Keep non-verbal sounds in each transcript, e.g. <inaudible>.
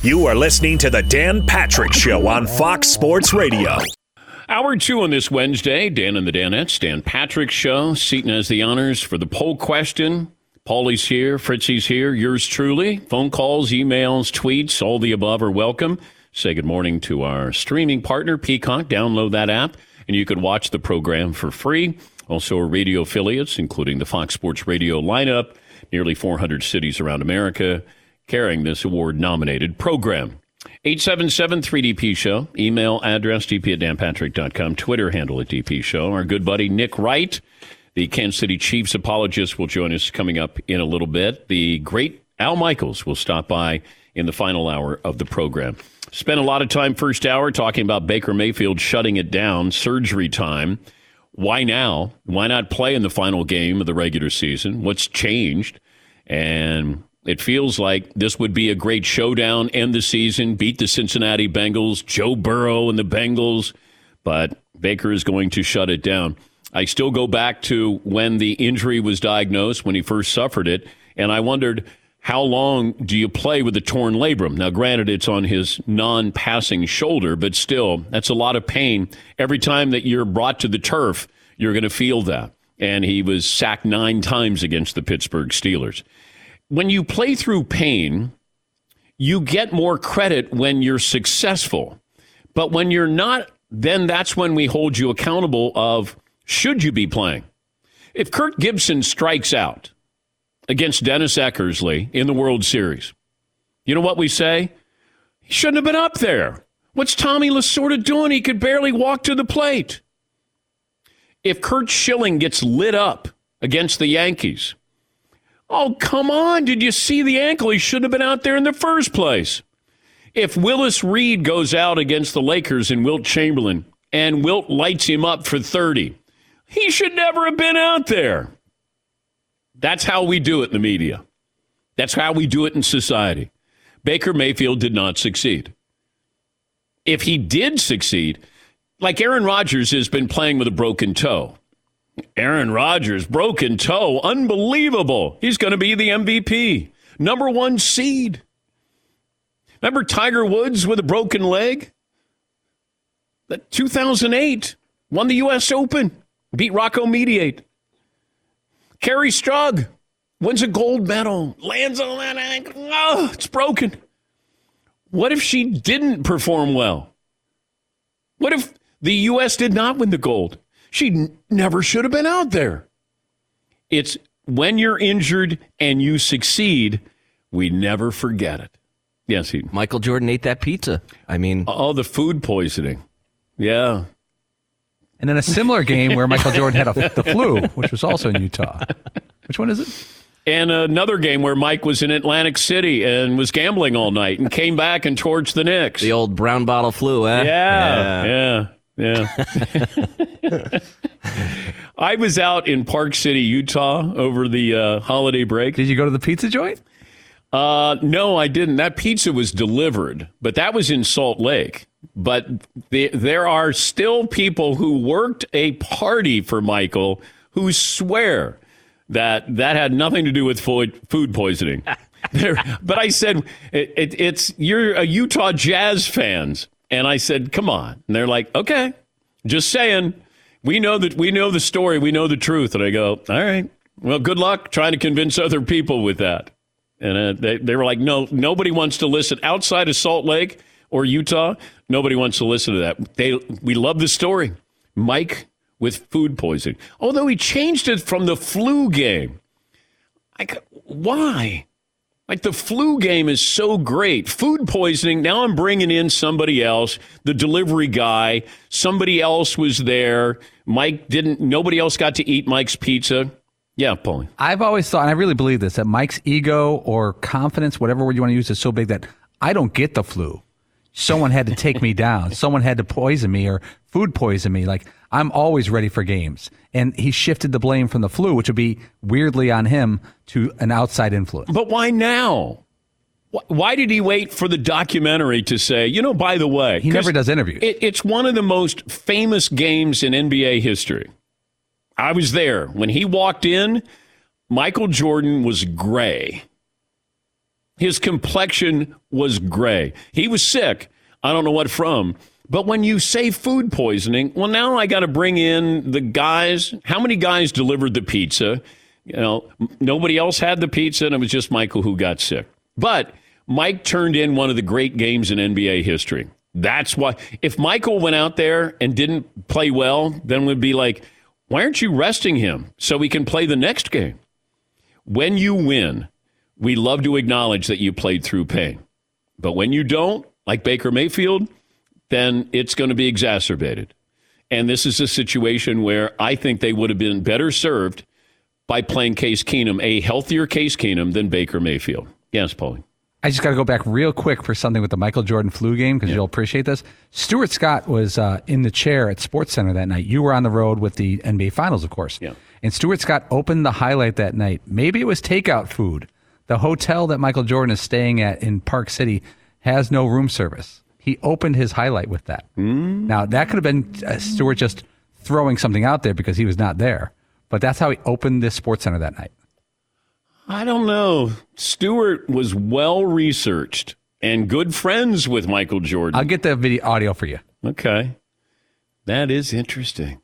You are listening to the Dan Patrick Show on Fox Sports Radio. Hour two on this Wednesday, Dan and the Danettes, Dan Patrick Show. Seaton has the honors for the poll question. Paulie's here, Fritzy's here, yours truly. Phone calls, emails, tweets, all the above are welcome. Say good morning to our streaming partner, Peacock. Download that app, and you can watch the program for free. Also, our radio affiliates, including the Fox Sports Radio lineup, nearly 400 cities around America carrying this award nominated program. 877 3DP Show. Email address dp at danpatrick.com. Twitter handle at DP Show. Our good buddy Nick Wright, the Kansas City Chiefs apologist, will join us coming up in a little bit. The great Al Michaels will stop by in the final hour of the program. Spent a lot of time first hour talking about Baker Mayfield shutting it down, surgery time. Why now? Why not play in the final game of the regular season? What's changed? And it feels like this would be a great showdown, end the season, beat the Cincinnati Bengals, Joe Burrow and the Bengals, but Baker is going to shut it down. I still go back to when the injury was diagnosed, when he first suffered it, and I wondered how long do you play with a torn labrum? Now, granted, it's on his non passing shoulder, but still, that's a lot of pain. Every time that you're brought to the turf, you're going to feel that. And he was sacked nine times against the Pittsburgh Steelers when you play through pain, you get more credit when you're successful. But when you're not, then that's when we hold you accountable of should you be playing? If Kirk Gibson strikes out against Dennis Eckersley in the World Series, you know what we say? He shouldn't have been up there. What's Tommy Lasorda doing? He could barely walk to the plate. If Curt Schilling gets lit up against the Yankees, Oh, come on. Did you see the ankle? He shouldn't have been out there in the first place. If Willis Reed goes out against the Lakers and Wilt Chamberlain and Wilt lights him up for 30, he should never have been out there. That's how we do it in the media. That's how we do it in society. Baker Mayfield did not succeed. If he did succeed, like Aaron Rodgers has been playing with a broken toe. Aaron Rodgers, broken toe. Unbelievable. He's going to be the MVP. Number one seed. Remember Tiger Woods with a broken leg? That 2008 won the U.S. Open, beat Rocco Mediate. Kerri Strug wins a gold medal, lands on that ankle. Oh, it's broken. What if she didn't perform well? What if the U.S. did not win the gold? She n- never should have been out there. It's when you're injured and you succeed, we never forget it. Yes, he, Michael Jordan ate that pizza. I mean, all the food poisoning. Yeah. And then a similar game where Michael Jordan had a, the flu, which was also in Utah. Which one is it? And another game where Mike was in Atlantic City and was gambling all night and came back and torched the Knicks. The old brown bottle flu, eh? Yeah. Yeah. yeah. Yeah. <laughs> I was out in Park City, Utah over the uh, holiday break. Did you go to the pizza joint? Uh, no, I didn't. That pizza was delivered, but that was in Salt Lake. But the, there are still people who worked a party for Michael who swear that that had nothing to do with food poisoning. <laughs> but I said, it, it, it's you're a Utah Jazz fans. And I said, "Come on." And they're like, "Okay, just saying. We know that we know the story. We know the truth." And I go, "All right. Well, good luck trying to convince other people with that." And uh, they they were like, "No, nobody wants to listen outside of Salt Lake or Utah. Nobody wants to listen to that. They we love the story. Mike with food poisoning. Although he changed it from the flu game. Like, why? Like the flu game is so great. Food poisoning. Now I'm bringing in somebody else, the delivery guy. Somebody else was there. Mike didn't, nobody else got to eat Mike's pizza. Yeah, Paulie. I've always thought, and I really believe this, that Mike's ego or confidence, whatever word you want to use, is so big that I don't get the flu. Someone had to take me down. Someone had to poison me or food poison me. Like I'm always ready for games. And he shifted the blame from the flu, which would be weirdly on him, to an outside influence. But why now? Why did he wait for the documentary to say, you know, by the way? He never does interviews. It, it's one of the most famous games in NBA history. I was there. When he walked in, Michael Jordan was gray. His complexion was gray. He was sick. I don't know what from. But when you say food poisoning, well, now I got to bring in the guys. How many guys delivered the pizza? You know, nobody else had the pizza, and it was just Michael who got sick. But Mike turned in one of the great games in NBA history. That's why, if Michael went out there and didn't play well, then we'd be like, why aren't you resting him so he can play the next game? When you win, we love to acknowledge that you played through pain. But when you don't, like Baker Mayfield, then it's going to be exacerbated. And this is a situation where I think they would have been better served by playing Case Keenum, a healthier Case Keenum than Baker Mayfield. Yes, Paulie. I just got to go back real quick for something with the Michael Jordan flu game because yeah. you'll appreciate this. Stuart Scott was uh, in the chair at SportsCenter that night. You were on the road with the NBA Finals, of course. Yeah. And Stuart Scott opened the highlight that night. Maybe it was takeout food. The hotel that Michael Jordan is staying at in Park City has no room service. He opened his highlight with that. Mm. Now, that could have been uh, Stuart just throwing something out there because he was not there. But that's how he opened this SportsCenter that night. I don't know. Stuart was well researched and good friends with Michael Jordan. I'll get the video audio for you. Okay. That is interesting.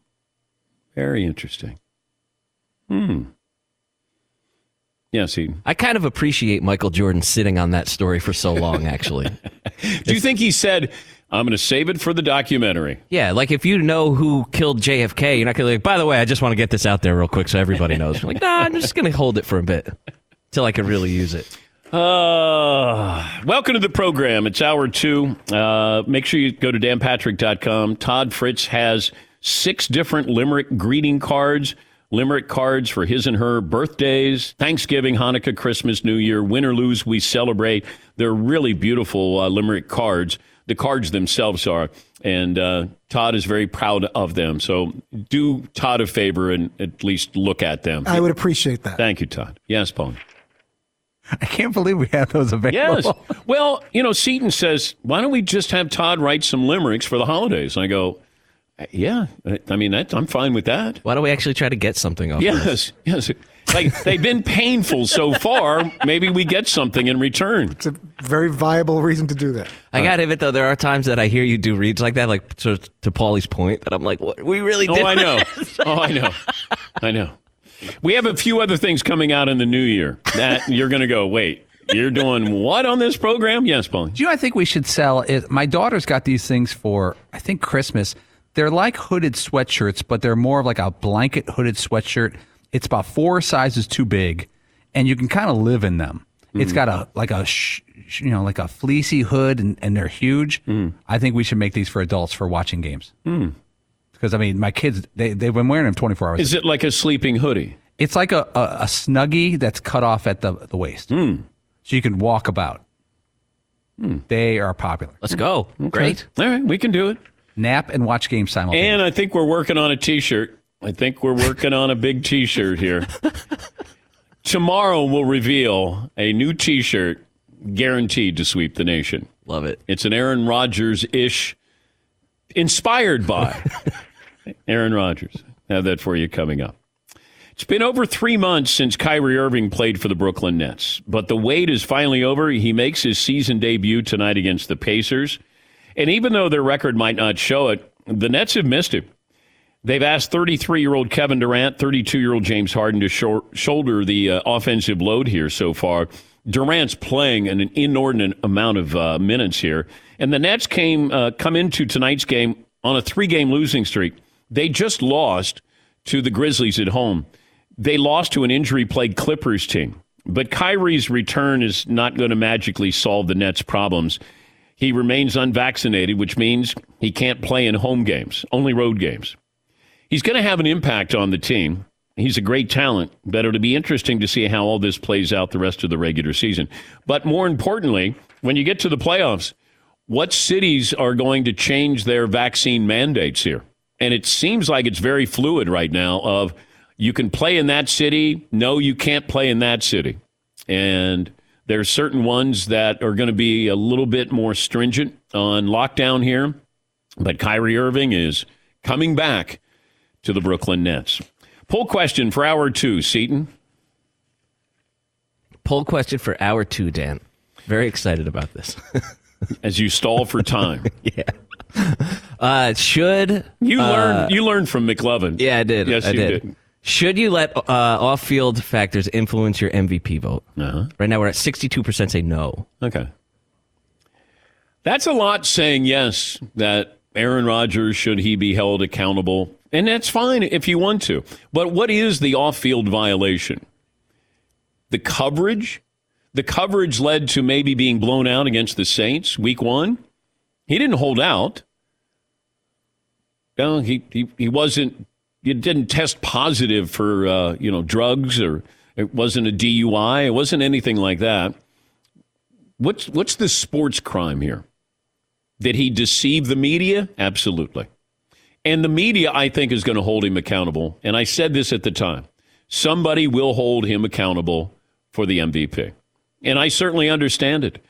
Very interesting. Hmm. Yes, he. I kind of appreciate Michael Jordan sitting on that story for so long, <laughs> actually. Do you think he said, I'm going to save it for the documentary? Yeah, like if you know who killed JFK, you're not going to like, by the way, I just want to get this out there real quick so everybody knows. You're like, nah, I'm just going to hold it for a bit until I can really use it. Uh, welcome to the program. It's hour two. Uh, make sure you go to danpatrick.com. Todd Fritz has six different Limerick greeting cards Limerick cards for his and her birthdays, Thanksgiving, Hanukkah, Christmas, New Year, win or lose, we celebrate. They're really beautiful uh, Limerick cards. The cards themselves are, and uh, Todd is very proud of them. So do Todd a favor and at least look at them. I would appreciate that. Thank you, Todd. Yes, Paul. I can't believe we have those available. Yes. Well, you know, Seaton says, why don't we just have Todd write some limericks for the holidays? And I go, yeah, I mean, I'm fine with that. Why don't we actually try to get something off? Yes, this? yes. Like they've been painful so far. Maybe we get something in return. It's a very viable reason to do that. I got it. Though there are times that I hear you do reads like that, like to, to Paulie's point, that I'm like, what? we really oh, did. Oh, I know. <laughs> oh, I know. I know. We have a few other things coming out in the new year that you're going to go. Wait, you're doing what on this program? Yes, Paulie. Do you know I think we should sell? It. My daughter's got these things for I think Christmas they're like hooded sweatshirts, but they're more of like a blanket hooded sweatshirt. It's about four sizes too big, and you can kind of live in them. Mm. It's got a like a sh- you know like a fleecy hood, and, and they're huge. Mm. I think we should make these for adults for watching games. Mm. Because I mean, my kids they they've been wearing them twenty four hours. Is it like a sleeping hoodie? It's like a, a, a snuggie that's cut off at the the waist, mm. so you can walk about. Hmm. They are popular. Let's go. Okay. Great. All right, we can do it nap and watch games simultaneously. And I think we're working on a T-shirt. I think we're working on a big T-shirt here. <laughs> Tomorrow we'll reveal a new T-shirt guaranteed to sweep the nation. Love it. It's an Aaron Rodgers ish, inspired by <laughs> Aaron Rodgers. Have that for you coming up. It's been over three months since Kyrie Irving played for the Brooklyn Nets, but the wait is finally over. He makes his season debut tonight against the Pacers. And even though their record might not show it, the Nets have missed it. They've asked 33 year old Kevin Durant, 32 year old James Harden to shoulder the uh, offensive load here so far. Durant's playing an inordinate amount of uh, minutes here. And the Nets came uh, come into tonight's game on a three game losing streak. They just lost to the Grizzlies at home. They lost to an injury plagued Clippers team. But Kyrie's return is not going to magically solve the Nets' problems. He remains unvaccinated, which means he can't play in home games, only road games. He's going to have an impact on the team. He's a great talent, but it'll be interesting to see how all this plays out the rest of the regular season. But more importantly, when you get to the playoffs, what cities are going to change their vaccine mandates here? And it seems like it's very fluid right now of you can play in that city, no you can't play in that city. And there's certain ones that are going to be a little bit more stringent on lockdown here, but Kyrie Irving is coming back to the Brooklyn Nets. Poll question for hour two, Seaton. Poll question for hour two, Dan. Very excited about this. <laughs> as you stall for time. <laughs> yeah. Uh, should You uh, learned you learned from McLovin. Yeah, I did. Yes, I you did. did. Should you let uh, off-field factors influence your MVP vote? Uh-huh. Right now, we're at sixty-two percent say no. Okay. That's a lot saying yes, that Aaron Rodgers, should he be held accountable? And that's fine if you want to. But what is the off field violation? The coverage? The coverage led to maybe being blown out against the Saints week one. He didn't hold out. No, he, he, he wasn't, he didn't test positive for, uh, you know, drugs or it wasn't a DUI. It wasn't anything like that. What's, what's the sports crime here? Did he deceive the media? Absolutely. And the media, I think, is going to hold him accountable. And I said this at the time somebody will hold him accountable for the MVP. And I certainly understand it.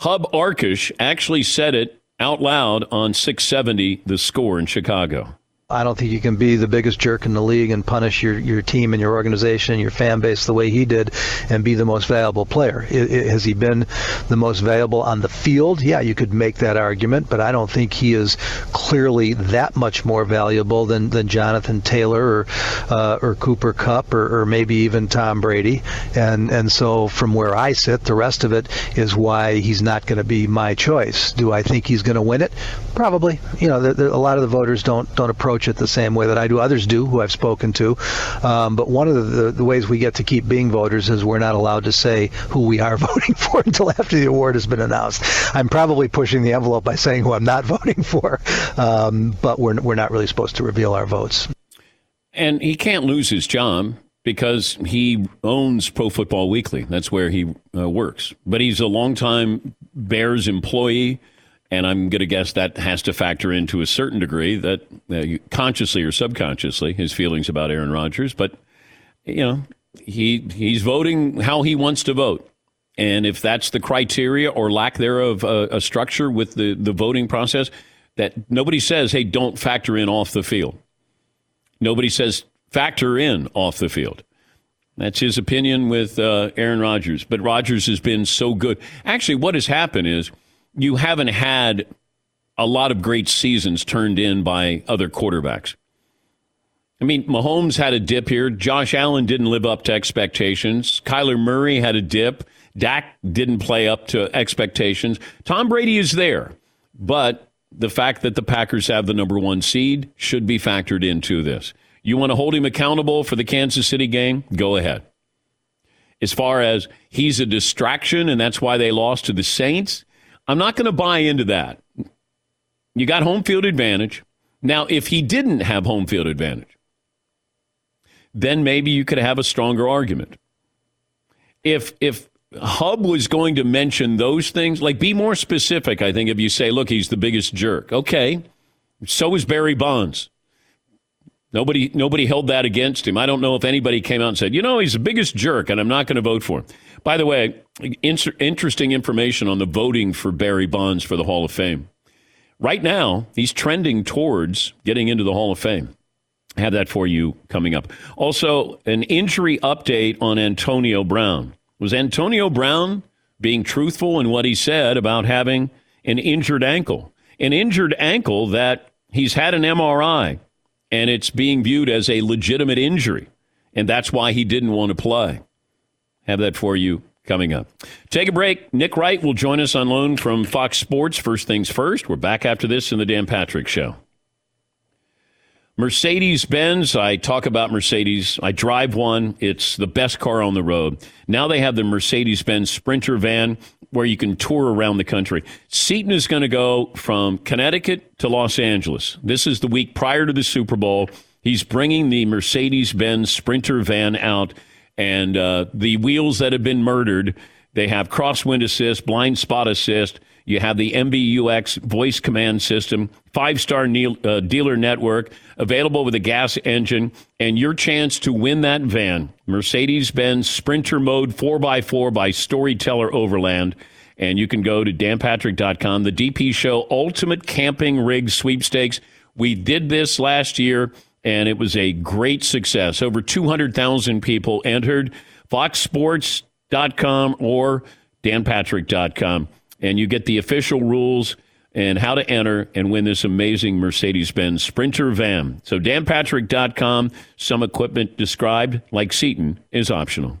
Hub Arkush actually said it out loud on 670, the score in Chicago. I don't think you can be the biggest jerk in the league and punish your, your team and your organization and your fan base the way he did and be the most valuable player. I, I, has he been the most valuable on the field? Yeah, you could make that argument, but I don't think he is clearly that much more valuable than, than Jonathan Taylor or uh, or Cooper Kupp or, or maybe even Tom Brady. And and so from where I sit, the rest of it is why he's not going to be my choice. Do I think he's going to win it? Probably. You know, a lot of the voters don't don't approach it the same way that I do. Others do, who I've spoken to. Um, but one of the, the, the, ways we get to keep being voters is we're not allowed to say who we are <laughs> voting for until after the award has been announced. I'm probably pushing the envelope by saying who I'm not <laughs> voting for, um, but we're, we're not really supposed to reveal our votes. And he can't lose his job because he owns Pro Football Weekly. That's where he uh, works. But he's a longtime Bears employee. And I'm going to guess that has to factor into a certain degree that uh, consciously or subconsciously his feelings about Aaron Rodgers. But you know, he he's voting how he wants to vote, and if that's the criteria or lack thereof uh, a structure with the the voting process, that nobody says, hey, don't factor in off the field. Nobody says factor in off the field. That's his opinion with uh, Aaron Rodgers. But Rodgers has been so good. Actually, what has happened is you haven't had a lot of great seasons turned in by other quarterbacks. I mean, Mahomes had a dip here. Josh Allen didn't live up to expectations. Kyler Murray had a dip. Dak didn't play up to expectations. Tom Brady is there, but the fact that the Packers have the number one seed should be factored into this. You want to hold him accountable for the Kansas City game? Go ahead. As far as he's a distraction and that's why they lost to the Saints, I'm not going to buy into that. You got home field advantage. Now, if he didn't have home field advantage, then maybe you could have a stronger argument. If if Hub was going to mention those things, like be more specific, I think if you say, look, he's the biggest jerk. Okay. So is Barry Bonds. Nobody nobody held that against him. I don't know if anybody came out and said, you know, he's the biggest jerk and I'm not going to vote for him. By the way, in- interesting information on the voting for Barry Bonds for the Hall of Fame. Right now, he's trending towards getting into the Hall of Fame. I have that for you coming up. Also, an injury update on Antonio Brown. Was Antonio Brown being truthful in what he said about having an injured ankle? An injured ankle that he's had an MRI and it's being viewed as a legitimate injury. And that's why he didn't want to play. Have that for you coming up. Take a break. Nick Wright will join us on loan from Fox Sports. First things first. We're back after this in the Dan Patrick Show. Mercedes Benz, I talk about Mercedes. I drive one. It's the best car on the road. Now they have the Mercedes Benz Sprinter van where you can tour around the country. Seaton is going to go from Connecticut to Los Angeles. This is the week prior to the Super Bowl. He's bringing the Mercedes Benz Sprinter van out, and uh, the wheels that have been murdered, they have crosswind assist, blind spot assist. You have the MBUX voice command system, five star uh, dealer network, available with a gas engine, and your chance to win that van Mercedes Benz Sprinter Mode 4x4 by Storyteller Overland. And you can go to danpatrick.com, the DP Show Ultimate Camping Rig Sweepstakes. We did this last year, and it was a great success. Over 200,000 people entered. FoxSports.com or danpatrick.com, and you get the official rules and how to enter and win this amazing Mercedes Benz Sprinter van. So, danpatrick.com, some equipment described, like Seaton, is optional.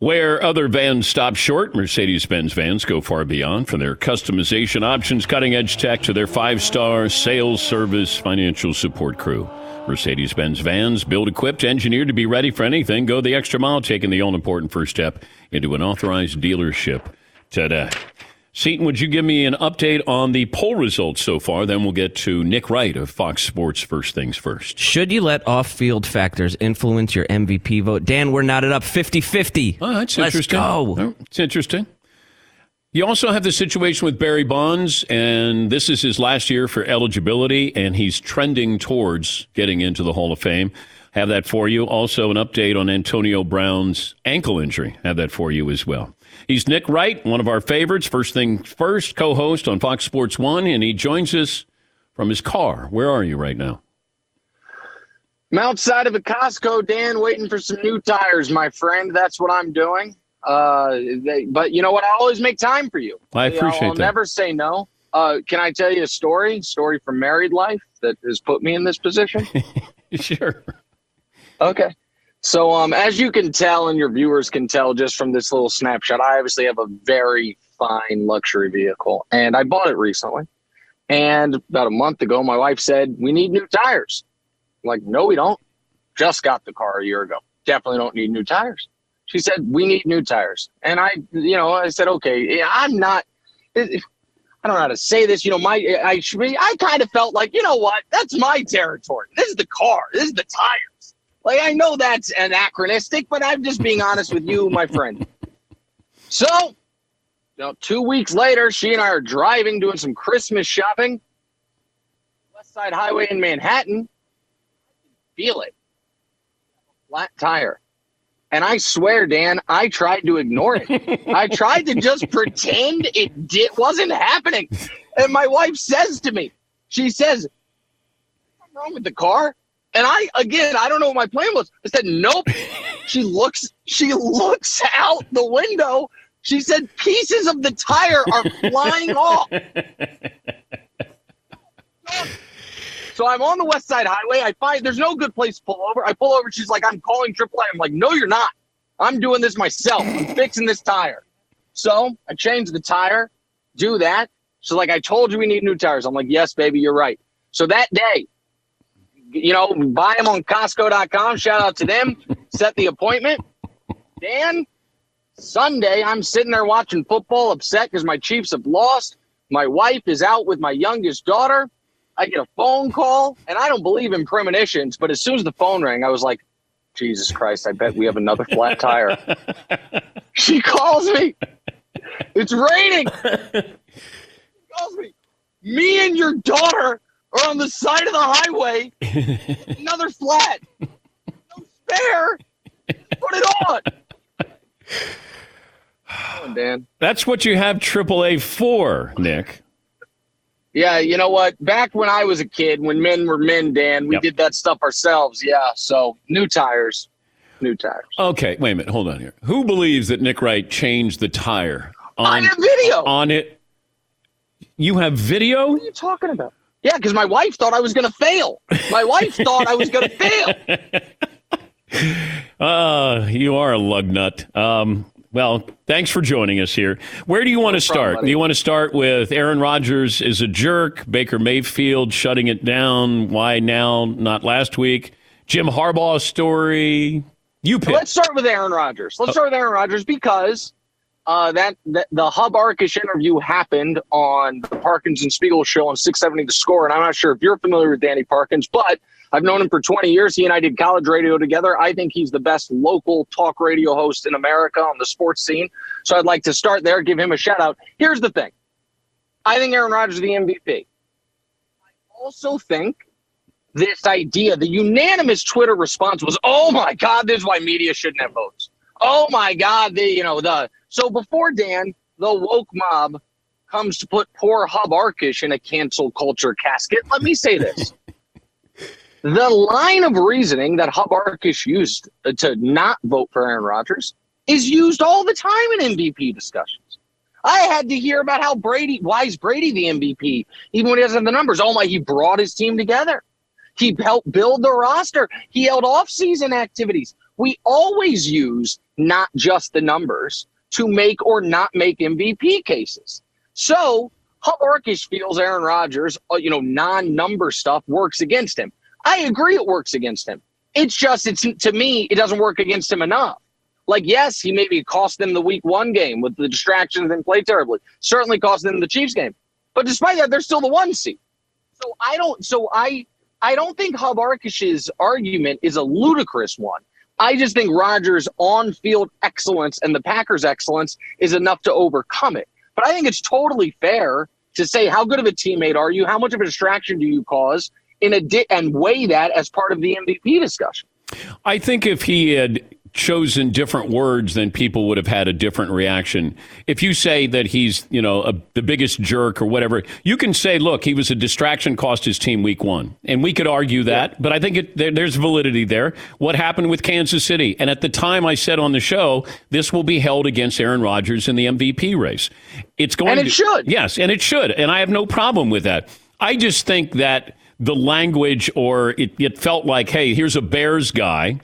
Where other vans stop short, Mercedes Benz vans go far beyond from their customization options, cutting edge tech to their five star sales service financial support crew. Mercedes Benz vans, built equipped, engineered to be ready for anything, go the extra mile, taking the all important first step into an authorized dealership today. Seaton, would you give me an update on the poll results so far? Then we'll get to Nick Wright of Fox Sports First Things First. Should you let off field factors influence your MVP vote? Dan, we're knotted up 50 50. Oh, that's Let's interesting. go. Oh, it's interesting. You also have the situation with Barry Bonds, and this is his last year for eligibility, and he's trending towards getting into the Hall of Fame. Have that for you. Also, an update on Antonio Brown's ankle injury. Have that for you as well. He's Nick Wright, one of our favorites, first thing first, co host on Fox Sports One, and he joins us from his car. Where are you right now? I'm outside of a Costco, Dan, waiting for some new tires, my friend. That's what I'm doing. Uh, they, but you know what? I always make time for you. I appreciate I'll, I'll that. never say no. Uh, can I tell you a story? Story from married life that has put me in this position. <laughs> sure. Okay. So, um, as you can tell, and your viewers can tell just from this little snapshot, I obviously have a very fine luxury vehicle, and I bought it recently. And about a month ago, my wife said, We need new tires. I'm like, no, we don't. Just got the car a year ago. Definitely don't need new tires. She said, We need new tires. And I, you know, I said, Okay, I'm not. It, I don't know how to say this. You know, my I should be. I kind of felt like, you know what? That's my territory. This is the car. This is the tires. Like I know that's anachronistic, but I'm just being honest with you, my friend. So, you know, two weeks later, she and I are driving, doing some Christmas shopping. West Side Highway in Manhattan. Feel it. Flat tire. And I swear, Dan, I tried to ignore it. I tried to just <laughs> pretend it did, wasn't happening. And my wife says to me, she says, What's wrong with the car? And I, again, I don't know what my plan was. I said, Nope. <laughs> she looks, she looks out the window. She said, Pieces of the tire are flying <laughs> off. So I'm on the West Side Highway. I find there's no good place to pull over. I pull over. She's like, I'm calling AAA. I'm like, no, you're not. I'm doing this myself. I'm fixing this tire. So I change the tire, do that. She's like, I told you we need new tires. I'm like, yes, baby, you're right. So that day, you know, buy them on Costco.com. Shout out to them. Set the appointment. Dan, Sunday, I'm sitting there watching football, upset because my Chiefs have lost. My wife is out with my youngest daughter. I get a phone call, and I don't believe in premonitions, but as soon as the phone rang, I was like, Jesus Christ, I bet we have another flat <laughs> tire. she calls me. It's raining. <laughs> She calls me. Me and your daughter are on the side of the highway. <laughs> Another flat. No spare. Put it on. Come on, Dan. That's what you have AAA for, Nick. Yeah, you know what? Back when I was a kid, when men were men, Dan, we Yep. did that stuff ourselves. Yeah. So new tires, new tires. Okay, wait a minute. Hold on here. Who believes that Nick Wright changed the tire I on have video. on it? You have video? what are you talking about? Yeah, because my wife thought I was going to fail. My wife thought I was going <laughs> to fail. Uh, you are a lug nut. Um, well, thanks for joining us here. Where do you want to problem, start? buddy. Do you want to start with Aaron Rodgers is a jerk, Baker Mayfield shutting it down? Why now, not last week? Jim Harbaugh story. You pick. Let's start with Aaron Rodgers. Let's start with Aaron Rodgers because uh, that, that the Hub Arkush interview happened on the Parkins and Spiegel show on 670 The Score, and I'm not sure if you're familiar with Danny Parkins, but I've known him for 20 years. He and I did college radio together. I think he's the best local talk radio host in America on the sports scene. So I'd like to start there, give him a shout out. Here's the thing I think Aaron Rodgers is the MVP. I also think this idea, the unanimous Twitter response was, "Oh my God, this is why media shouldn't have votes." Oh my God, the you know the so before Dan, the woke mob comes to put poor Hub Arkush in a cancel culture casket, let me say this. <laughs> the line of reasoning that Hub Arkush used to not vote for Aaron Rodgers is used all the time in MVP discussions. I had to hear about how Brady, why is Brady the MVP, even when he doesn't have the numbers? Oh my, he brought his team together. He helped build the roster. He held off-season activities. We always use not just the numbers to make or not make MVP cases. So Hub Arkush feels Aaron Rodgers, uh, you know, non-number stuff works against him. I agree it works against him. It's just it's to me, it doesn't work against him enough. Like, yes, he maybe cost them the week one game with the distractions and play terribly. Certainly cost them the Chiefs game. But despite that, they're still the one seed. So I don't so I I don't think Hub argument is a ludicrous one. I just think Rodgers' on-field excellence and the Packers' excellence is enough to overcome it. But I think it's totally fair to say how good of a teammate are you? How much of a distraction do you cause? In a di- and weigh that as part of the MVP discussion. I think if he had chosen different words, then people would have had a different reaction. If you say that he's, you know, a, the biggest jerk or whatever, you can say, look, he was a distraction, cost his team week one. And we could argue that, yeah. but I think it, there, there's validity there. What happened with Kansas City? And at the time I said on the show, this will be held against Aaron Rodgers in the MVP race. It's going and it to, should. Yes, and it should. And I have no problem with that. I just think that the language or it, it felt like, hey, here's a Bears guy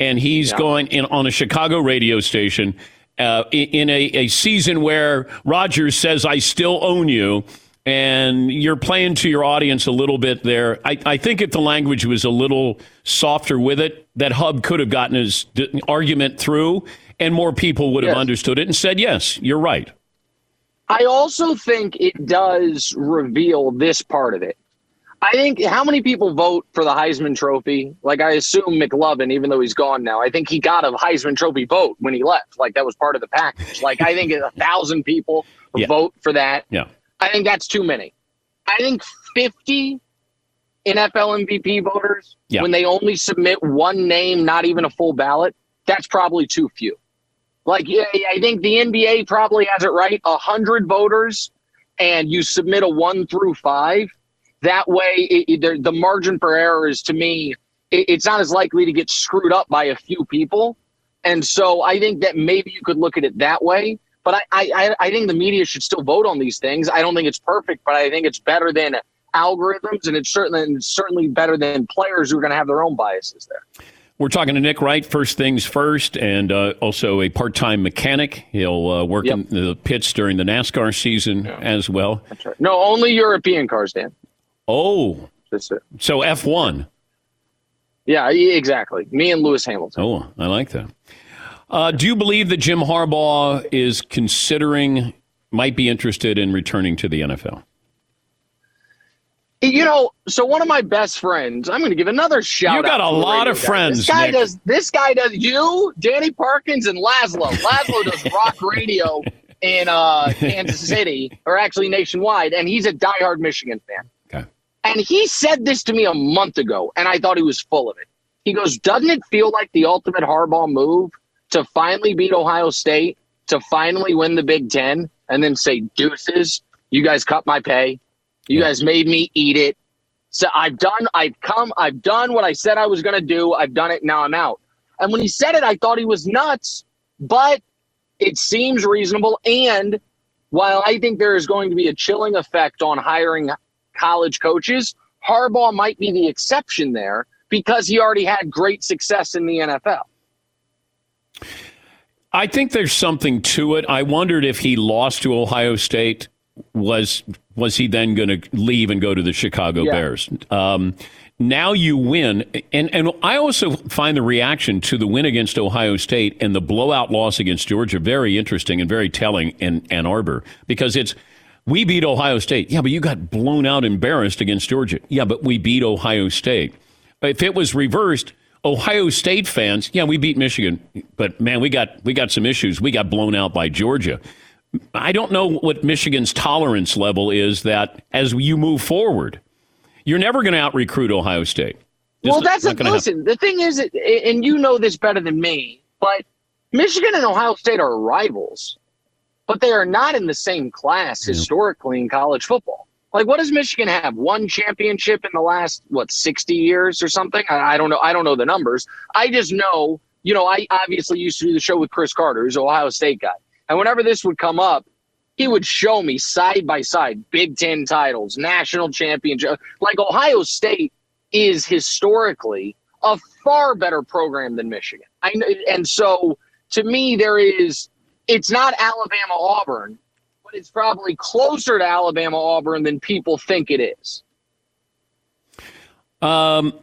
and he's yeah. going in on a Chicago radio station uh, in a, a season where Rodgers says, "I still own you." And you're playing to your audience a little bit there. I, I think if the language was a little softer with it, that Hub could have gotten his argument through, and more people would have yes. understood it and said, "Yes, you're right." I also think it does reveal this part of it. I think how many people vote for the Heisman Trophy? Like I assume McLovin, even though he's gone now, I think he got a Heisman Trophy vote when he left. Like that was part of the package. Like I think a thousand people yeah. vote for that. Yeah, I think that's too many. I think fifty NFL MVP voters yeah. when they only submit one name, not even a full ballot. That's probably too few. Like yeah, I think the NBA probably has it right. A hundred voters, and you submit a one through five that way, it, it, the margin for error is to me, it, it's not as likely to get screwed up by a few people. And so I think that maybe you could look at it that way. But I, I, I think the media should still vote on these things. I don't think it's perfect, but I think it's better than algorithms, and it's certainly it's certainly better than players who are going to have their own biases there. We're talking to Nick Wright, first things first, and uh, also a part time mechanic. He'll uh, work yep. in the pits during the NASCAR season yeah. as well. Right. No, only European cars, Dan. Oh. So F one. Yeah, exactly. Me and Lewis Hamilton. Oh, I like that. Uh, do you believe that Jim Harbaugh is considering, might be interested in returning to the NFL? You know, so one of my best friends, I'm going to give another shout. You got a lot of friends. This guy Nick. does. This guy does. You, Danny Parkins, and Laszlo. Laszlo does rock radio in uh, Kansas City, or actually nationwide, and he's a diehard Michigan fan. And he said this to me a month ago, and I thought he was full of it. He goes, Doesn't it feel like the ultimate Harbaugh move to finally beat Ohio State, to finally win the Big Ten, and then say, Deuces, you guys cut my pay. You yeah. guys made me eat it. So I've done, I've come, I've done what I said I was going to do. I've done it. Now I'm out. And when he said it, I thought he was nuts, but it seems reasonable. And while I think there is going to be a chilling effect on hiring college coaches. Harbaugh might be the exception there because he already had great success in the NFL. I think there's something to it. I wondered if he lost to Ohio State, was was he then going to leave and go to the Chicago yeah. Bears? Um, now you win, and and I also find the reaction to the win against Ohio State and the blowout loss against Georgia very interesting and very telling in Ann Arbor because it's we beat Ohio State. Yeah, but you got blown out, embarrassed against Georgia. Yeah, but we beat Ohio State. If it was reversed, Ohio State fans, yeah, we beat Michigan, but man, we got we got some issues. We got blown out by Georgia. I don't know what Michigan's tolerance level is that as you move forward, you're never going to out recruit Ohio State. Just well, that's a, listen. Happen. The thing is, and you know this better than me, but Michigan and Ohio State are rivals. But they are not in the same class historically in college football. Like, what does Michigan have? One championship in the last what sixty years or something? I, I don't know. I don't know the numbers. I just know, you know, I obviously used to do the show with Cris Carter, who's an Ohio State guy, and whenever this would come up, he would show me side by side Big Ten titles, national championship. Like Ohio State is historically a far better program than Michigan. I and so to me, there is. It's not Alabama Auburn but it's probably closer to Alabama Auburn than people think it is. Um,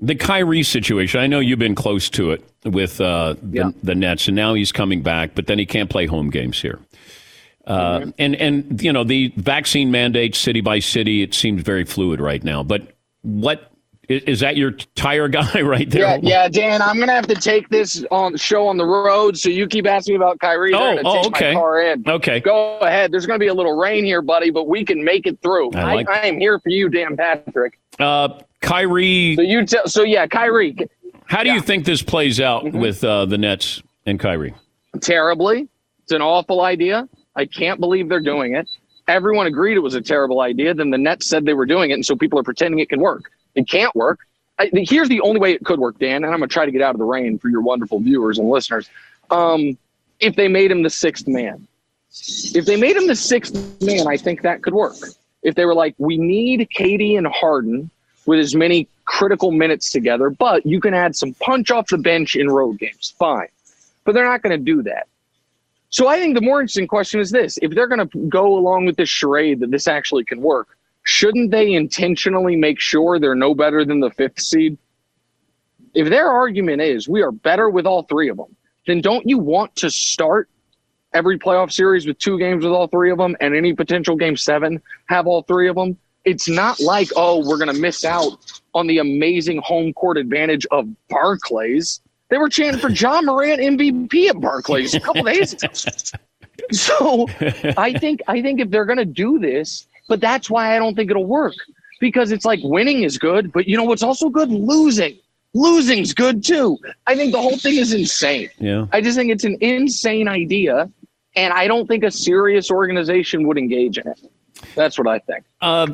the Kyrie situation. I know you've been close to it with uh, the, Yeah. the Nets, and now he's coming back, but then he can't play home games here. Uh, Mm-hmm. And and you know the vaccine mandate city by city. It seems very fluid right now. But what i- is that your tire guy <laughs> right there? Yeah, yeah, Dan, I'm gonna have to take this on show on the road. So you keep asking me about Kyrie. Oh, oh, okay. My car in. Okay. Go ahead. There's gonna be a little rain here, buddy, but we can make it through. I I, like- I am here for you, Dan Patrick. Uh, Kyrie, So you tell. So yeah, Kyrie, how do you think this plays out Mm-hmm. with uh, the Nets and Kyrie? terribly. It's an awful idea. I can't believe they're doing it. Everyone agreed it was a terrible idea. Then the Nets said they were doing it, and so people are pretending it can work. It can't work. I, here's the only way it could work, Dan, and I'm going to try to get out of the rain for your wonderful viewers and listeners. Um, if they made him the sixth man, if they made him the sixth man, I think that could work. If they were like, we need KD and Harden with as many critical minutes together, but you can add some punch off the bench in road games, fine. But they're not going to do that. So I think the more interesting question is this: if they're going to go along with this charade that this actually can work, shouldn't they intentionally make sure they're no better than the fifth seed? If their argument is we are better with all three of them, then don't you want to start every playoff series with two games with all three of them and any potential game seven have all three of them? It's not like, oh, we're going to miss out on the amazing home court advantage of Barclays. They were chanting for Ja Morant MVP at Barclays a couple days ago. <laughs> So I think I think if they're going to do this, but that's why I don't think it'll work because it's like winning is good, but you know what's also good? Losing. Losing's good too. I think the whole thing is insane. Yeah. I just think it's an insane idea, and I don't think a serious organization would engage in it. That's what I think. Uh,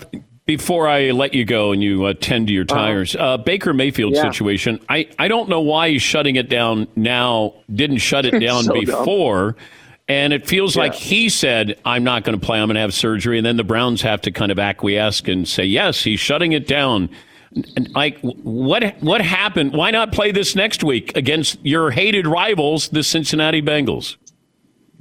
before I let you go and you uh, tend to your tires, uh, Baker Mayfield Yeah. situation. I, I don't know why he's shutting it down now. Didn't shut it <laughs> down So dumb. And it feels like he said, "I'm not going to play. I'm going to have surgery," and then the Browns have to kind of acquiesce and say, "Yes, he's shutting it down." And, Like what? What happened? Why not play this next week against your hated rivals, the Cincinnati Bengals?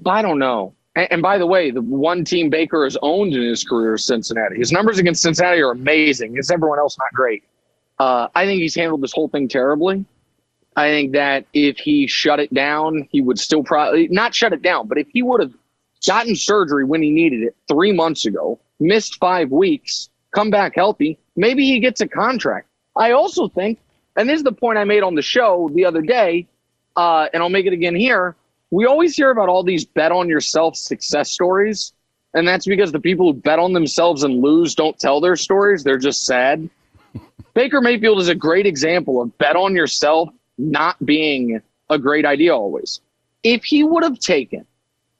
I don't know. And, and by the way, the one team Baker has owned in his career is Cincinnati. His numbers against Cincinnati are amazing. Is everyone else not great? Uh, I think he's handled this whole thing terribly. I think that if he shut it down, he would still probably not shut it down, but if he would have gotten surgery when he needed it three months ago, missed five weeks, come back healthy, maybe he gets a contract. I also think, and this is the point I made on the show the other day, uh, and I'll make it again here. We always hear about all these bet on yourself success stories, and that's because the people who bet on themselves and lose don't tell their stories. They're just sad. <laughs> Baker Mayfield is a great example of bet on yourself not being a great idea always. If he would have taken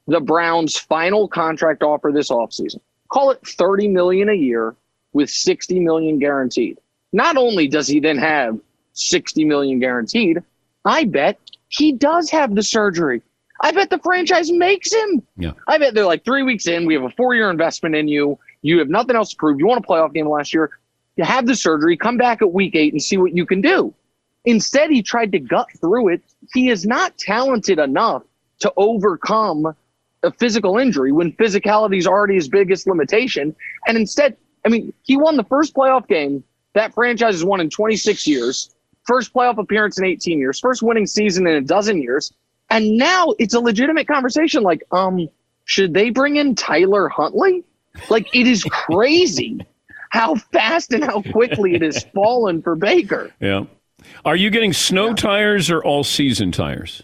the Browns' final contract offer this offseason, call it 30 million a year with 60 million guaranteed. Not only does he then have 60 million guaranteed, I bet he does have the surgery. I bet the franchise makes him. Yeah. I bet they're like three weeks in. We have a four year investment in you. You have nothing else to prove. You won a playoff game last year. You have the surgery. Come back at week eight and see what you can do. Instead, he tried to gut through it. He is not talented enough to overcome a physical injury when physicality is already his biggest limitation. And instead, I mean, he won the first playoff game that franchise has won in 26 years, first playoff appearance in 18 years, first winning season in a dozen years. And now it's a legitimate conversation like, um, should they bring in Tyler Huntley? Like, it is crazy <laughs> how fast and how quickly it has <laughs> fallen for Baker. Yeah. Are you getting snow tires or all season tires?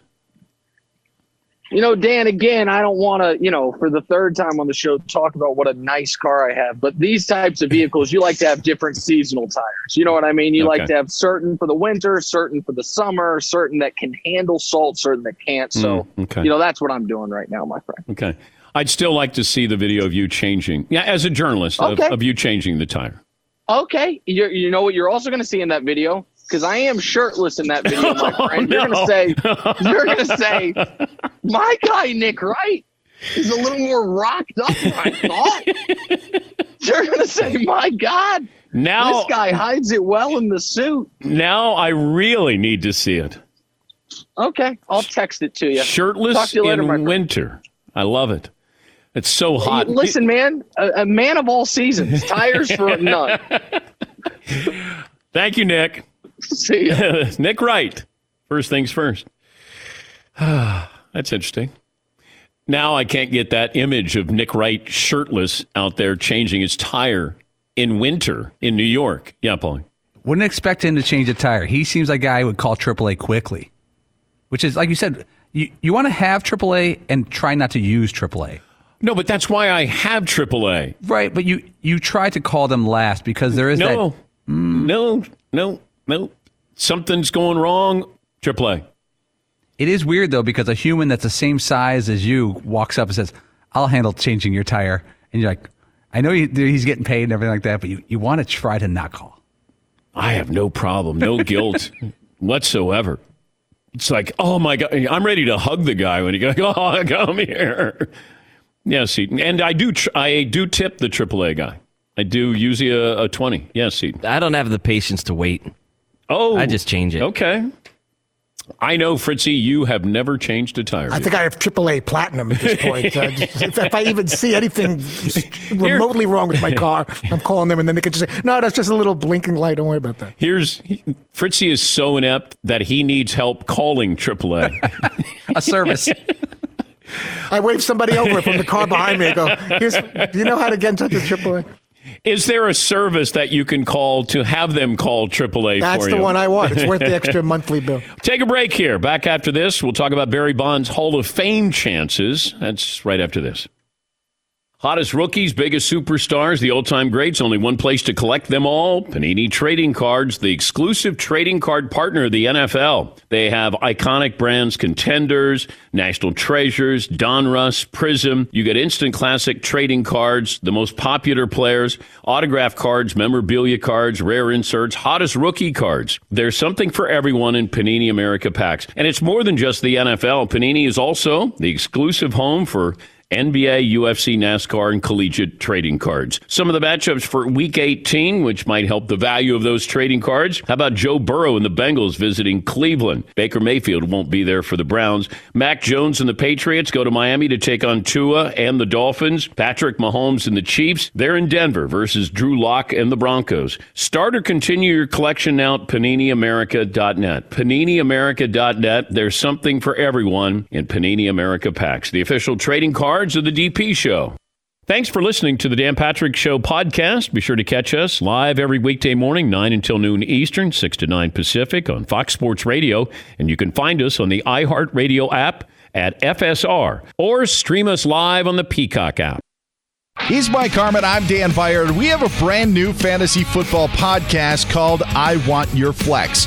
You know, Dan, again, I don't want to, you know, for the third time on the show, talk about what a nice car I have. But these types of <laughs> vehicles, you like to have different seasonal tires. You know what I mean? You like to have certain for the winter, certain for the summer, certain that can handle salt, certain that can't. So, Mm, okay. you know, that's what I'm doing right now, my friend. Okay. I'd still like to see the video of you changing. Yeah, as a journalist, of, Okay. of you changing the tire. Okay. You, you know what you're also going to see in that video? Because I am shirtless in that video, my <laughs> friend. Oh, you're no. going to say, <laughs> you're to say, my guy, Nick Wright, is a little more rocked up than I thought. you're going to say, my God, Now, this guy hides it well in the suit. now I really need to see it. Okay. I'll text it to you. Shirtless to you later, in winter. I love it. It's so hot. Listen, man, a, a man of all seasons. Tires for none. <laughs> Thank you, Nick. <laughs> See ya. <laughs> Nick Wright. First things first. <sighs> That's interesting. Now I can't get that image of Nick Wright shirtless out there changing his tire in winter in New York. Yeah, Paulie. Wouldn't expect him to change a tire. He seems like a guy who would call AAA quickly, which is like you said. You you want to have AAA and try not to use AAA, No, but that's why I have AAA. right? But you you try to call them last because there is No, that. no, mm. no, no. Something's going wrong. AAA. It is weird though because a human that's the same size as you walks up and says, "I'll handle changing your tire," and you're like, "I know he, he's getting paid and everything like that, but you, you want to try to not call." I have no problem, no <laughs> guilt whatsoever. It's like, oh my god, I'm ready to hug the guy when he goes, <laughs> oh, come here. Yes, Seton, and I do, tr- I do tip the AAA guy. I do usually uh, a, a twenty. Yes, Seton. I don't have the patience to wait. Oh, I just change it. Okay. I know, Fritzy, you have never changed a tire. I think I have AAA platinum at this point. <laughs> Uh, just- if, if I even see anything remotely wrong with my car, I'm calling them, and then they can just say, "No, that's just a little blinking light. Don't worry about that." Here's Fritzy is so inept that he needs help calling AAA. <laughs> A service. I wave somebody over from the car behind me. and go, Here's, "Do you know how to get in touch with AAA?" Is there a service that you can call to have them call AAA That's for the one I want. It's worth the <laughs> extra monthly bill. Take a break here. Back after this, we'll talk about Barry Bonds' Hall of Fame chances. That's right after this. Hottest rookies, biggest superstars, the all time greats, only one place to collect them all Panini Trading Cards, the exclusive trading card partner of the NFL. They have iconic brands, contenders, national treasures, Donruss, Prizm. You get instant classic trading cards, the most popular players, autograph cards, memorabilia cards, rare inserts, hottest rookie cards. There's something for everyone in Panini America packs. And it's more than just the NFL. Panini is also the exclusive home for NBA, UFC, NASCAR, and collegiate trading cards. Some of the matchups for Week 18, which might help the value of those trading cards. How about Joe Burrow and the Bengals visiting Cleveland? Baker Mayfield won't be there for the Browns. Mac Jones and the Patriots go to Miami to take on Tua and the Dolphins. Patrick Mahomes and the Chiefs, they're in Denver versus Drew Lock and the Broncos. Start or continue your collection now at PaniniAmerica.net. PaniniAmerica.net. There's something for everyone in Panini America packs, the official trading of the DP show. Thanks for listening to the Dan Patrick Show podcast. Be sure to catch us live every weekday morning, 9 until noon Eastern, 6 to 9 Pacific on Fox Sports Radio. And you can find us on the iHeartRadio app at FSR or stream us live on the Peacock app. He's Mike Harmon. I'm Dan Beyer. We have a brand new fantasy football podcast called I Want Your Flex.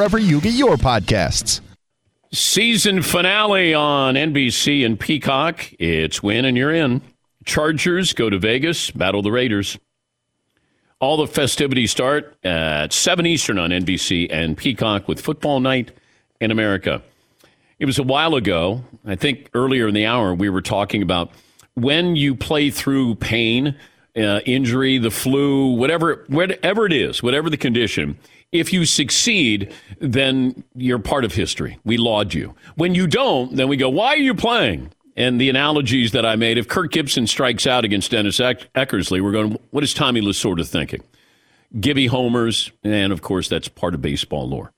you get your podcasts. Season finale on NBC and Peacock. It's win and you're in. Chargers go to Vegas, battle the Raiders. All the festivities start at 7 Eastern on NBC and Peacock with Football Night in America. It was a while ago. I think earlier in the hour, we were talking about when you play through pain, uh, injury, the flu, whatever, whatever it is, whatever the condition, If you succeed, then you're part of history. We laud you. When you don't, then we go, why are you playing? And the analogies that I made, if Kirk Gibson strikes out against Dennis Eckersley, we're going, what is Tommy Lasorda thinking? Gibby homers, and of course, that's part of baseball lore.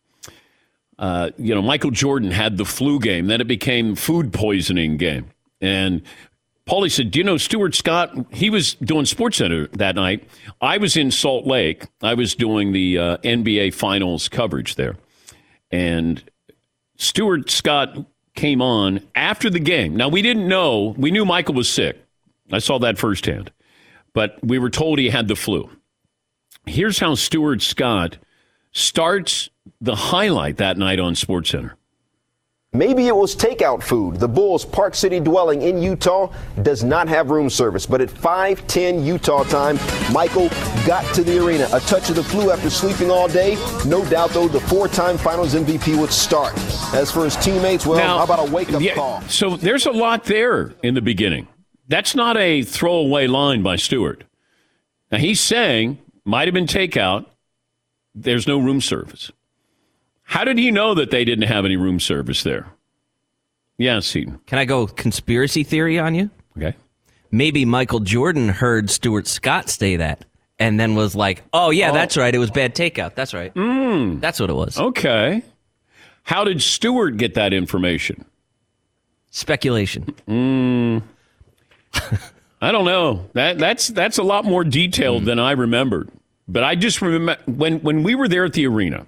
Uh, you know, Michael Jordan had the flu game, then it became food poisoning game. And Paulie said, Do you know Stuart Scott? He was doing SportsCenter that night. I was in Salt Lake. I was doing the uh, NBA Finals coverage there. And Stuart Scott came on after the game. Now, we didn't know, we knew Michael was sick. I saw that firsthand. But we were told he had the flu. Here's how Stuart Scott starts the highlight that night on SportsCenter. Maybe it was takeout food. The Bulls' Park City dwelling in Utah does not have room service. But at 5:10 Utah time, Michael got to the arena. A touch of the flu after sleeping all day. No doubt, though, the four-time Finals MVP would start. As for his teammates, well, Now, how about a wake-up yeah, call? So there's a lot there in the beginning. That's not a throwaway line by Stuart. Now he's saying might have been takeout. There's no room service. How did he know that they didn't have any room service there? Yeah, Seton. Can I go conspiracy theory on you? Okay. Maybe Michael Jordan heard Stuart Scott say that and then was like, oh, yeah, that's right. It was bad takeout. That's right. Mm. That's what it was. Okay. How did Stuart get that information? Speculation. Mm. I don't know. That that's that's a lot more detailed than I remembered. But I just remember when when we were there at the arena,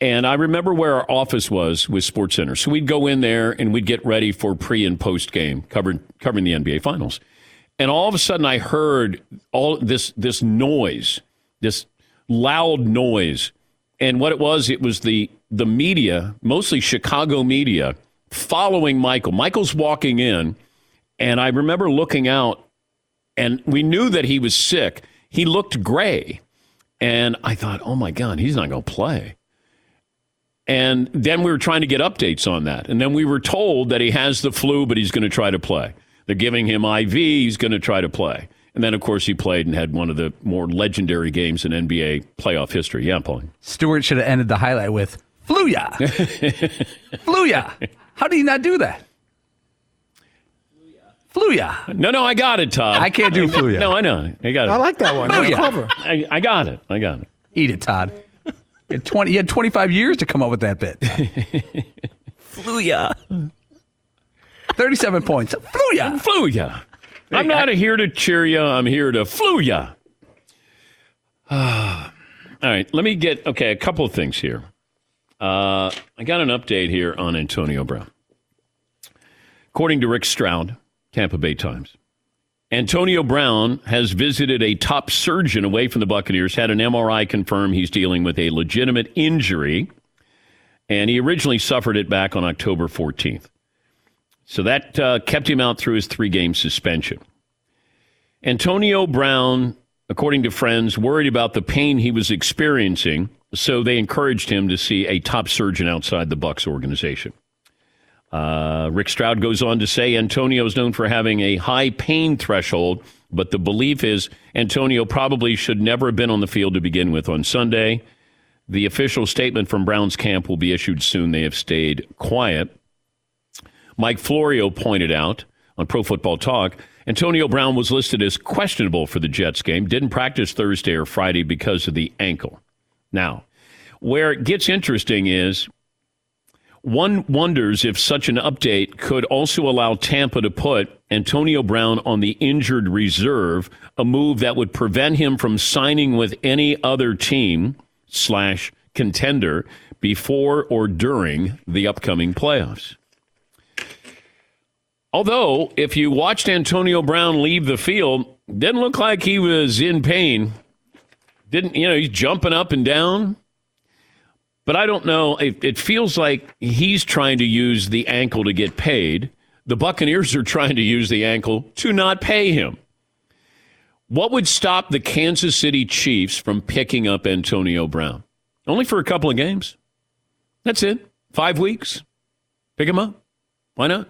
and I remember where our office was with SportsCenter. So we'd go in there and we'd get ready for pre and post game covering covering the NBA Finals. And all of a sudden, I heard all this this noise, this loud noise, and what it was, it was the the media, mostly Chicago media, following Michael. Michael's walking in, and I remember looking out, and we knew that he was sick. He looked gray, and I thought, oh my god, he's not going to play. And then we were trying to get updates on that. And then we were told that he has the flu, but he's going to try to play. They're giving him IV, he's going to try to play. And then, of course, he played and had one of the more legendary games in NBA playoff history. Yeah, Pauline. Stuart should have ended the highlight with Fluya. <laughs> Fluya. How do you not do that? Fluya. No, no, I got it, Todd. I can't do <laughs> Fluya. No, I know. I got it. I like that one. That's Fluya. I, I got it. I got it. Eat it, Todd. You had, 20, you had 25 years to come up with that bit. <laughs> Fluya. 37 points. Fluya. Flew ya. I'm not here to cheer you. I'm here to flew ya. <sighs> All right, let me get okay. A couple of things here. Uh, I got an update here on Antonio Brown. According to Rick Stroud, Tampa Bay Times, Antonio Brown has visited a top surgeon away from the Buccaneers. Had an MRI confirm he's dealing with a legitimate injury, and he originally suffered it back on October 14th. So that uh, kept him out through his three game suspension. Antonio Brown, according to friends, worried about the pain he was experiencing, so they encouraged him to see a top surgeon outside the Bucs organization. Uh, Rick Stroud goes on to say Antonio is known for having a high pain threshold, but the belief is Antonio probably should never have been on the field to begin with on Sunday. The official statement from Brown's camp will be issued soon. They have stayed quiet. Mike Florio pointed out on Pro Football Talk Antonio Brown was listed as questionable for the Jets game, didn't practice Thursday or Friday because of the ankle. Now, where it gets interesting is one wonders if such an update could also allow Tampa to put Antonio Brown on the injured reserve, a move that would prevent him from signing with any other team slash contender before or during the upcoming playoffs. Although, if you watched Antonio Brown leave the field, didn't look like he was in pain. Didn't you know he's jumping up and down? But I don't know. It, it feels like he's trying to use the ankle to get paid. The Buccaneers are trying to use the ankle to not pay him. What would stop the Kansas City Chiefs from picking up Antonio Brown? Only for a couple of games. That's it. Five weeks. Pick him up. Why not?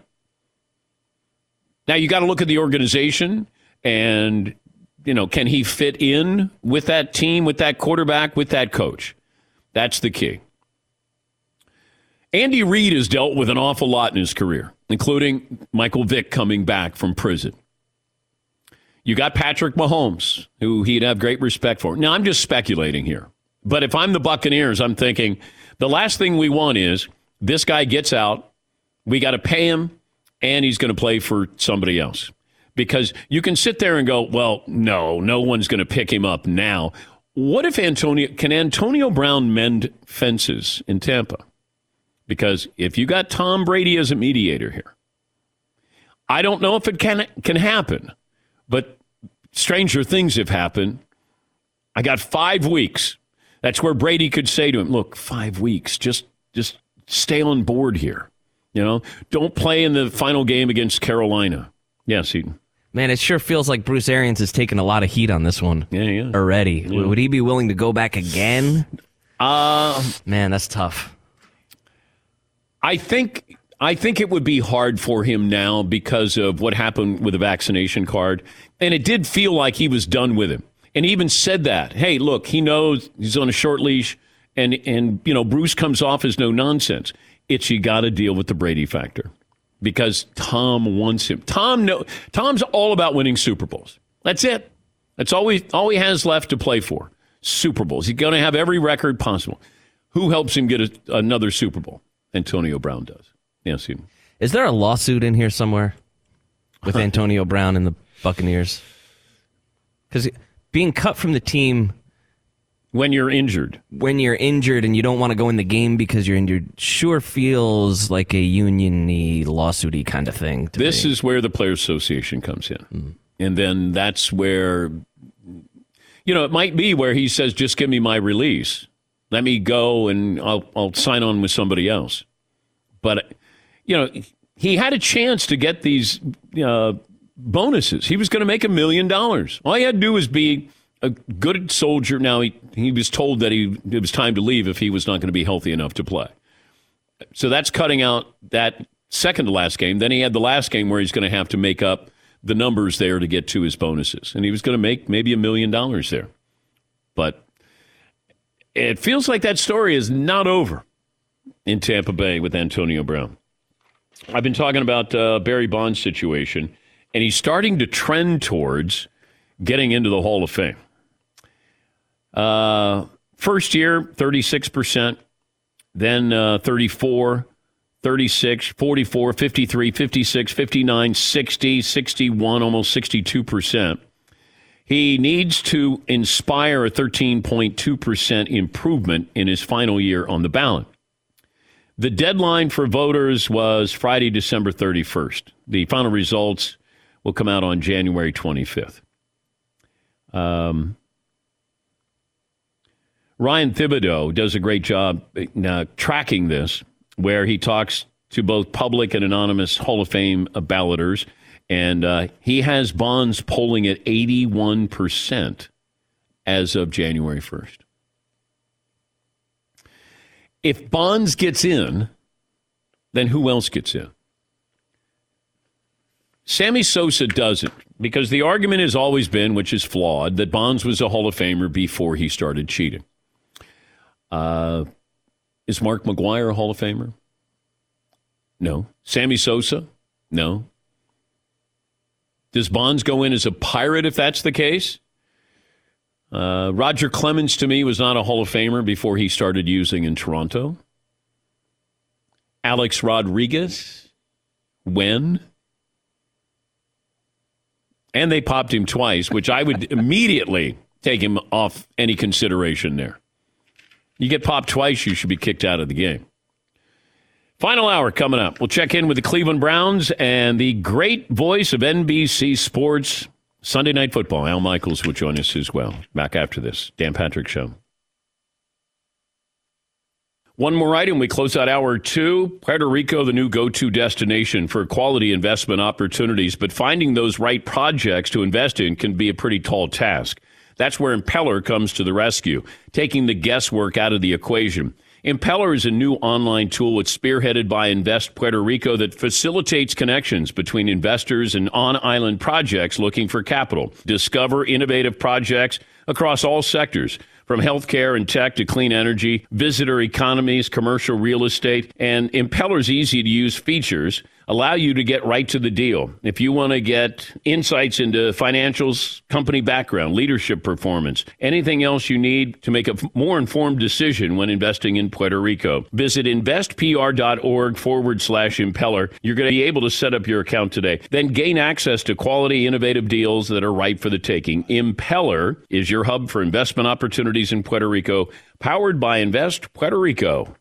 Now you got to look at the organization and you know, can he fit in with that team, with that quarterback, with that coach? That's the key. Andy Reid has dealt with an awful lot in his career, including Michael Vick coming back from prison. You got Patrick Mahomes, who he'd have great respect for. Now, I'm just speculating here. But if I'm the Buccaneers, I'm thinking the last thing we want is this guy gets out, we got to pay him, and he's going to play for somebody else. Because you can sit there and go, well, no, no one's going to pick him up now. What if Antonio can Antonio Brown mend fences in Tampa? Because if you got Tom Brady as a mediator here, I don't know if it can can happen, but stranger things have happened. I got five weeks. That's where Brady could say to him, "Look, five weeks. Just just stay on board here. You know, don't play in the final game against Carolina." Yes, Eden. Man, it sure feels like Bruce Arians has taken a lot of heat on this one Yeah, yeah. already. Would he be willing to go back again? Uh, Man, that's tough. I think I think it would be hard for him now because of what happened with the vaccination card, and it did feel like he was done with him. And he even said that, "Hey, look, he knows he's on a short leash, and and you know Bruce comes off as no nonsense. It's you got to deal with the Brady factor because Tom wants him. Tom no, Tom's all about winning Super Bowls. That's it. That's all he all he has left to play for. Super Bowls. He's going to have every record possible. Who helps him get a, another Super Bowl? Antonio Brown does. Yes, Eden. Is there a lawsuit in here somewhere with Antonio Brown and the Buccaneers? Because being cut from the team when you're injured, when you're injured and you don't want to go in the game because you're injured, sure feels like a union-y, lawsuity kind of thing. To This me. is where the Players Association comes in. Mm. And then that's where, you know, it might be where he says, just give me my release. Let me go and I'll, I'll sign on with somebody else. But, you know, he had a chance to get these uh, bonuses. He was going to make a million dollars. All he had to do was be a good soldier. Now, he, he was told that he, it was time to leave if he was not going to be healthy enough to play. So that's cutting out that second to last game. Then he had the last game where he's going to have to make up the numbers there to get to his bonuses. And he was going to make maybe a million dollars there. But it feels like that story is not over in Tampa Bay with Antonio Brown. I've been talking about uh, Barry Bonds' situation, and he's starting to trend towards getting into the Hall of Fame. Uh, first year, 36%, then uh, 34, 36, 44, 53, 56, 59, 60, 61, almost 62%. He needs to inspire a 13.2% improvement in his final year on the ballot. The deadline for voters was Friday, December 31st. The final results will come out on January 25th. Um, Ryan Thibodaux does a great job uh, tracking this, where he talks to both public and anonymous Hall of Fame balloters. And uh, he has Bonds polling at 81% as of January 1st. If Bonds gets in, then who else gets in? Sammy Sosa doesn't, because the argument has always been, which is flawed, that Bonds was a Hall of Famer before he started cheating. Uh, is Mark McGwire a Hall of Famer? No. Sammy Sosa? No. Does Bonds go in as a pirate if that's the case? Uh, Roger Clemens to me was not a Hall of Famer before he started using in Toronto. Alex Rodriguez? When? And they popped him twice, which I would <laughs> immediately take him off any consideration there. You get popped twice, you should be kicked out of the game. Final hour coming up. We'll check in with the Cleveland Browns and the great voice of NBC Sports Sunday Night Football. Al Michaels will join us as well. Back after this. Dan Patrick Show. One more item. We close out hour two. Puerto Rico, the new go to destination for quality investment opportunities, but finding those right projects to invest in can be a pretty tall task. That's where Impeller comes to the rescue, taking the guesswork out of the equation. Impeller is a new online tool. It's spearheaded by Invest Puerto Rico that facilitates connections between investors and on island projects looking for capital. Discover innovative projects across all sectors from healthcare and tech to clean energy, visitor economies, commercial real estate, and Impeller's easy to use features allow you to get right to the deal. If you want to get insights into financials, company background, leadership performance, anything else you need to make a more informed decision when investing in Puerto Rico, visit investpr.org forward slash impeller. You're going to be able to set up your account today. Then gain access to quality, innovative deals that are right for the taking. Impeller is your hub for investment opportunities in Puerto Rico, powered by Invest Puerto Rico.